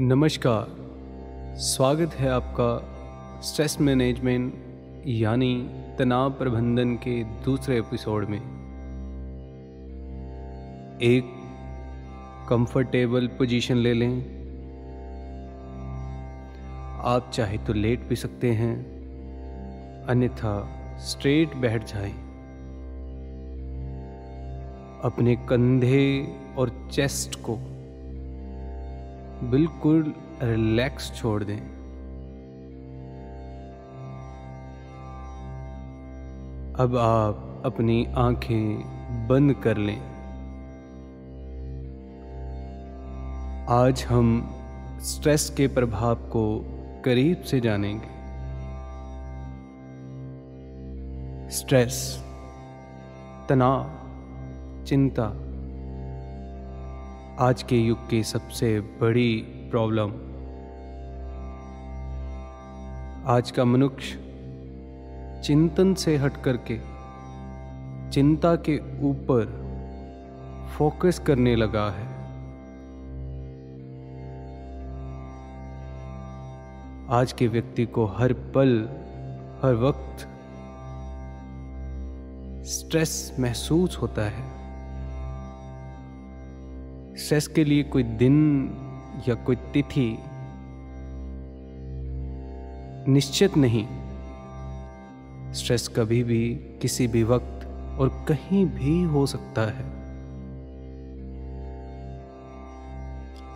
नमस्कार। स्वागत है आपका स्ट्रेस मैनेजमेंट यानी तनाव प्रबंधन के दूसरे एपिसोड में। एक कंफर्टेबल पोजीशन ले लें। आप चाहे तो लेट भी सकते हैं, अन्यथा स्ट्रेट बैठ जाएँ। अपने कंधे और चेस्ट को बिल्कुल रिलैक्स छोड़ दें। अब आप अपनी आँखें बंद कर लें। आज हम स्ट्रेस के प्रभाव को करीब से जानेंगे। स्ट्रेस तनाव, चिंता आज के युग की सबसे बड़ी प्रॉब्लम आज का मनुष्य चिंतन से हट करके, चिंता के ऊपर फोकस करने लगा है। आज के व्यक्ति को हर पल, हर वक्त स्ट्रेस महसूस होता है। स्ट्रेस के लिए कोई दिन या कोई तिथि निश्चित नहीं। स्ट्रेस कभी भी, किसी भी वक्त और कहीं भी हो सकता है।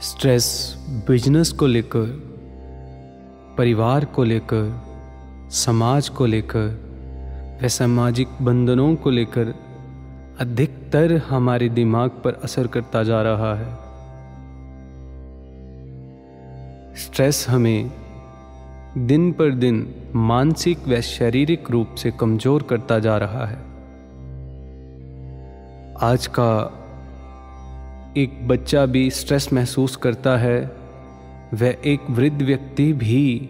स्ट्रेस बिज़नेस को लेकर, परिवार को लेकर, समाज को लेकर व सामाजिक बंधनों को लेकर अधिकतर हमारे दिमाग पर असर करता जा रहा है। स्ट्रेस हमें दिन पर दिन मानसिक व शारीरिक रूप से कमज़ोर करता जा रहा है। आज का एक बच्चा भी स्ट्रेस महसूस करता है, वह एक वृद्ध व्यक्ति भी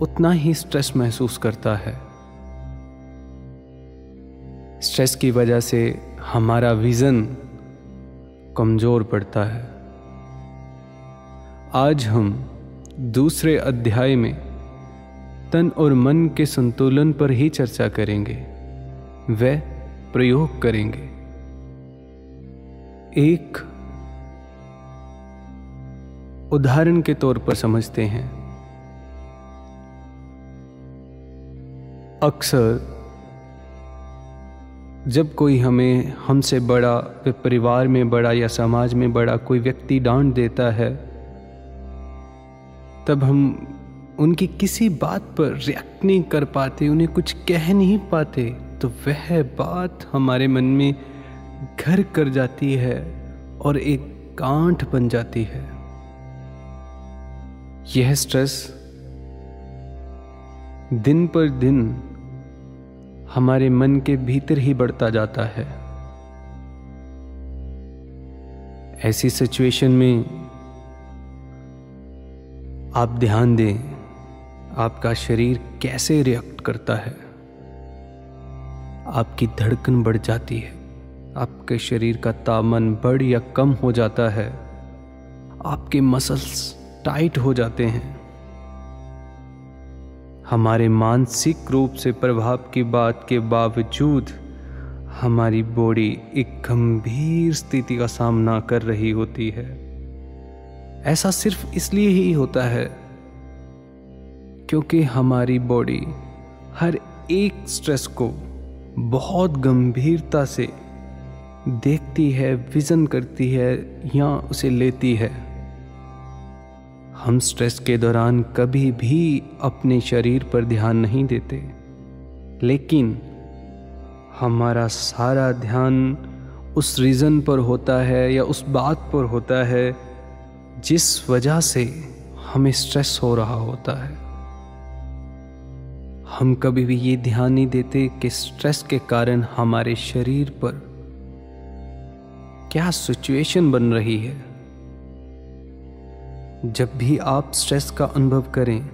उतना ही स्ट्रेस महसूस करता है। स्ट्रेस की वजह से हमारा विज़न कमज़ोर पड़ता है। आज हम दूसरे अध्याय में तन और मन के संतुलन पर ही चर्चा करेंगे व प्रयोग करेंगे। एक उदाहरण के तौर पर समझते हैं। अक्सर जब कोई हमें हमसे बड़ा परिवार में बड़ा या समाज में बड़ा कोई व्यक्ति डांट देता है, तब हम उनकी किसी बात पर रिएक्ट नहीं कर पाते, उन्हें कुछ कह नहीं पाते तो वह बात हमारे मन में घर कर जाती है और एक गांठ बन जाती है। यह स्ट्रेस दिन पर दिन हमारे मन के भीतर ही बढ़ता जाता है। ऐसी सिचुएशन में आप ध्यान दें, आपका शरीर कैसे रिएक्ट करता है। आपकी धड़कन बढ़ जाती है, आपके शरीर का तापमान बढ़ या कम हो जाता है, आपके मसल्स टाइट हो जाते हैं। हमारे मानसिक रूप से प्रभाव की बात के बावजूद हमारी बॉडी एक गंभीर स्थिति का सामना कर रही होती है। ऐसा सिर्फ़ इसलिए ही होता है क्योंकि हमारी बॉडी हर एक स्ट्रेस को बहुत गंभीरता से देखती है, विजन करती है या उसे लेती है। हम स्ट्रेस के दौरान कभी भी अपने शरीर पर ध्यान नहीं देते। लेकिन हमारा सारा ध्यान उस रीज़न पर होता है या उस बात पर होता है जिस वजह से हमें स्ट्रेस हो रहा होता है। हम कभी भी ये ध्यान नहीं देते कि स्ट्रेस के कारण हमारे शरीर पर क्या सिचुएशन बन रही है। जब भी आप स्ट्रेस का अनुभव करें,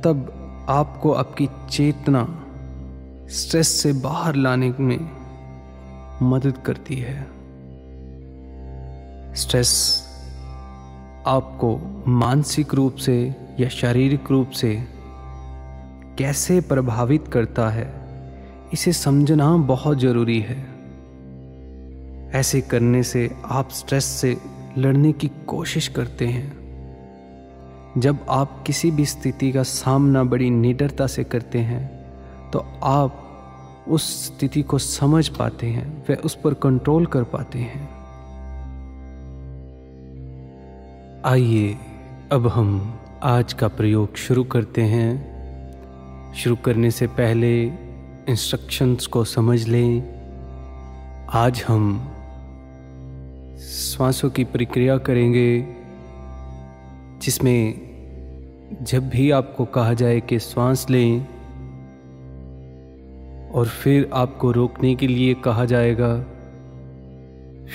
तब आपको आपकी चेतना स्ट्रेस से बाहर लाने में मदद करती है। स्ट्रेस आपको मानसिक रूप से या शारीरिक रूप से कैसे प्रभावित करता है, इसे समझना बहुत ज़रूरी है। ऐसे करने से आप स्ट्रेस से लड़ने की कोशिश करते हैं। जब आप किसी भी स्थिति का सामना बड़ी निडरता से करते हैं तो आप उस स्थिति को समझ पाते हैं व उस पर कंट्रोल कर पाते हैं। आइए, अब हम आज का प्रयोग शुरू करते हैं। शुरू करने से पहले इंस्ट्रक्शंस को समझ लें। आज हम श्वासों की प्रक्रिया करेंगे, जिसमें जब भी आपको कहा जाए कि श्वास लें, और फिर आपको रोकने के लिए कहा जाएगा,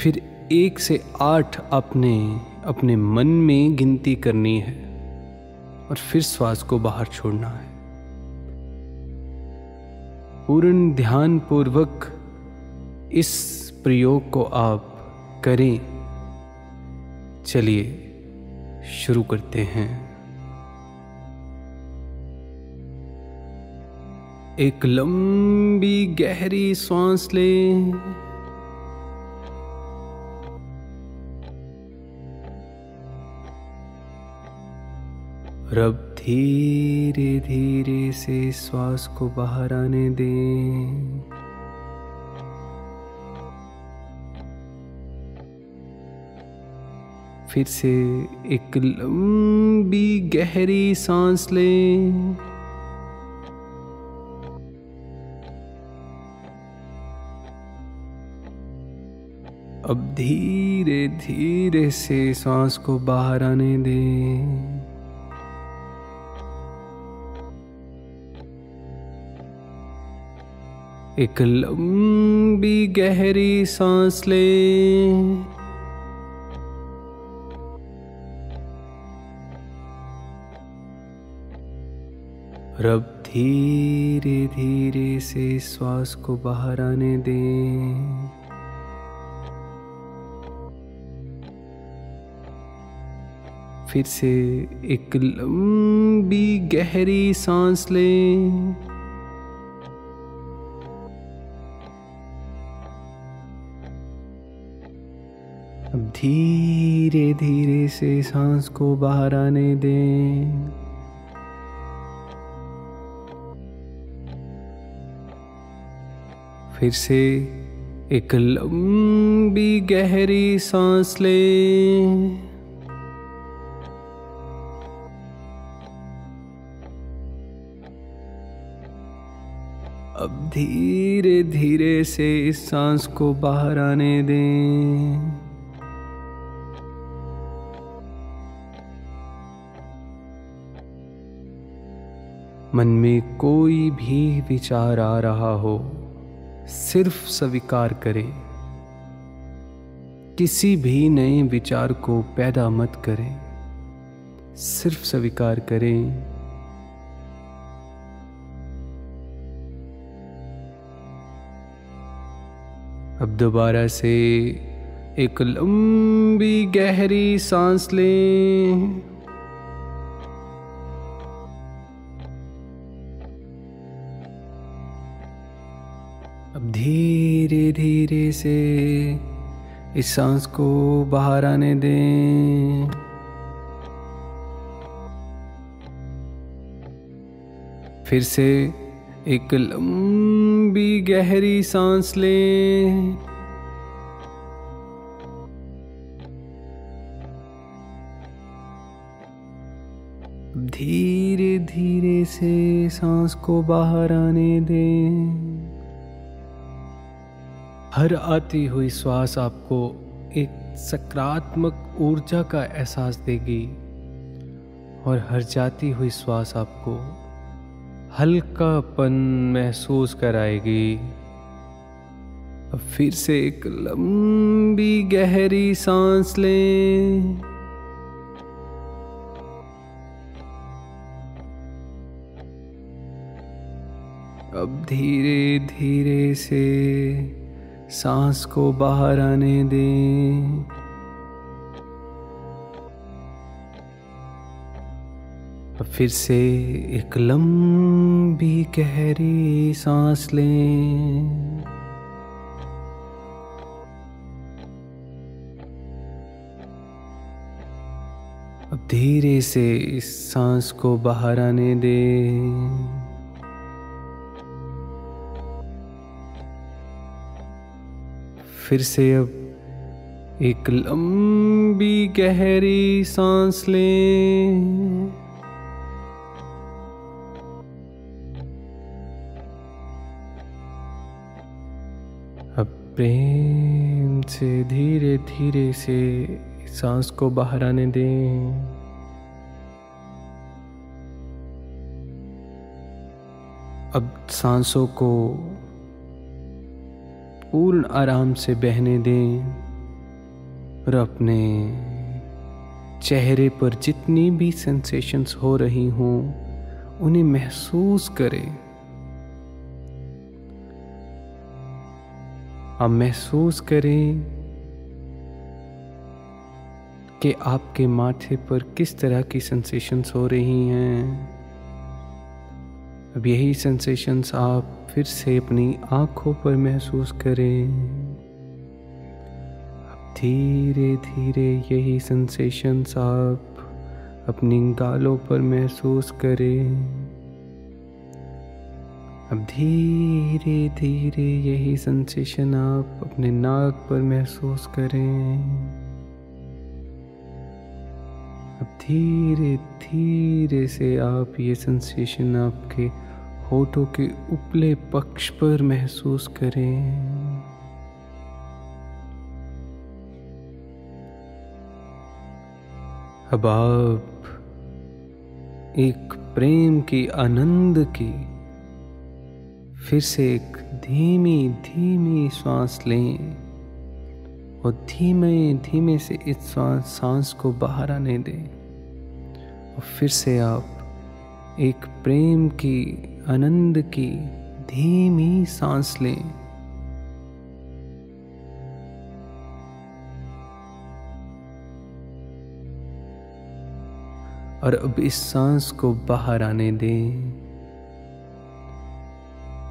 फिर एक से आठ अपने अपने मन में गिनती करनी है, और फिर श्वास को बाहर छोड़ना है। पूर्ण ध्यान पूर्वक इस प्रयोग को आप करें। चलिए शुरू करते हैं। एक लंबी गहरी सांस लें। रब धीरे धीरे से श्वास को बाहर आने दें। फिर से एक लंबी गहरी सांस लें। अब धीरे धीरे से सांस को बाहर आने दें। एक लंबी, गहरी सांस लें। और अब धीरे धीरे से श्वास को बाहर आने दें। फिर से एक लंबी गहरी सांस लें। अब धीरे धीरे से सांस को बाहर आने दें। फिर से एक लंबी गहरी सांस लें। अब धीरे धीरे से इस सांस को बाहर आने दें। मन में कोई भी विचार आ रहा हो सिर्फ़ स्वीकार करें। किसी भी नए विचार को पैदा मत करें। सिर्फ़ स्वीकार करें। अब दोबारा से एक लंबी गहरी सांस लें। अब धीरे धीरे से इस सांस को बाहर आने दें। फिर से एक लंबी गहरी सांस लें। धीरे धीरे से सांस को बाहर आने दें। हर आती हुई श्वास आपको एक सकारात्मक ऊर्जा का एहसास देगी और हर जाती हुई श्वास आपको हल्कापन महसूस कराएगी। अब फिर से एक लंबी गहरी सांस लें। अब धीरे धीरे से सांस को बाहर आने दें। फिर से एक लंबी गहरी सांस लें। अब धीरे से इस सांस को बाहर आने दें। फिर से अब एक लंबी गहरी सांस लें। अब प्रेम से धीरे धीरे से सांस को बाहर आने दें। अब सांसों को पूर्ण आराम से बहने दें और अपने चेहरे पर जितनी भी सेंसेशंस हो रही हों, उन्हें महसूस करें। आप महसूस करें कि आपके माथे पर किस तरह की सेंसेशंस हो रही हैं। अब यही सेंसेशंस आप फिर से अपनी आँखों पर महसूस करें। अब धीरे धीरे यही सेंसेशंस आप अपनी गालों पर महसूस करें। अब धीरे धीरे यही सेंसेशन आप अपने नाक पर महसूस करें। अब धीरे धीरे से आप ये सेंसेशन आपके होठों के उपले पक्ष पर महसूस करें। अब आप एक प्रेम की आनंद की फिर से एक धीमी धीमी सांस लें और धीमे धीमे से इस सांस को बाहर आने दें और फिर से आप एक प्रेम की, आनंद की धीमी सांस लें। और अब इस सांस को बाहर आने दें।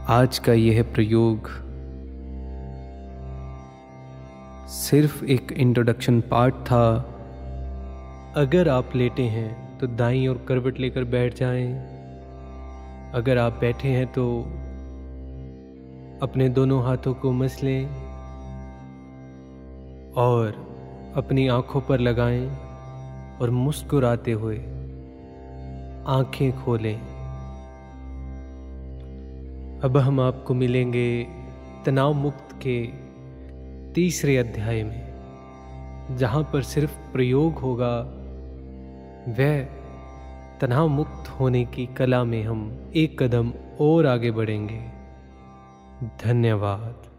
आज का यह प्रयोग सिर्फ़ एक इंट्रोडक्शन पार्ट था। अगर आप लेटे हैं तो दाई और करवट लेकर बैठ जाएँ। अगर आप बैठे हैं तो अपने दोनों हाथों को मस लें और अपनी आँखों पर लगाएँ और मुस्कुराते हुए आँखें खोलें अब हम आपको मिलेंगे तनाव मुक्त के तीसरे अध्याय में, जहाँ पर सिर्फ़ प्रयोग होगा वह तनाव मुक्त होने की कला में हम एक कदम और आगे बढ़ेंगे। धन्यवाद।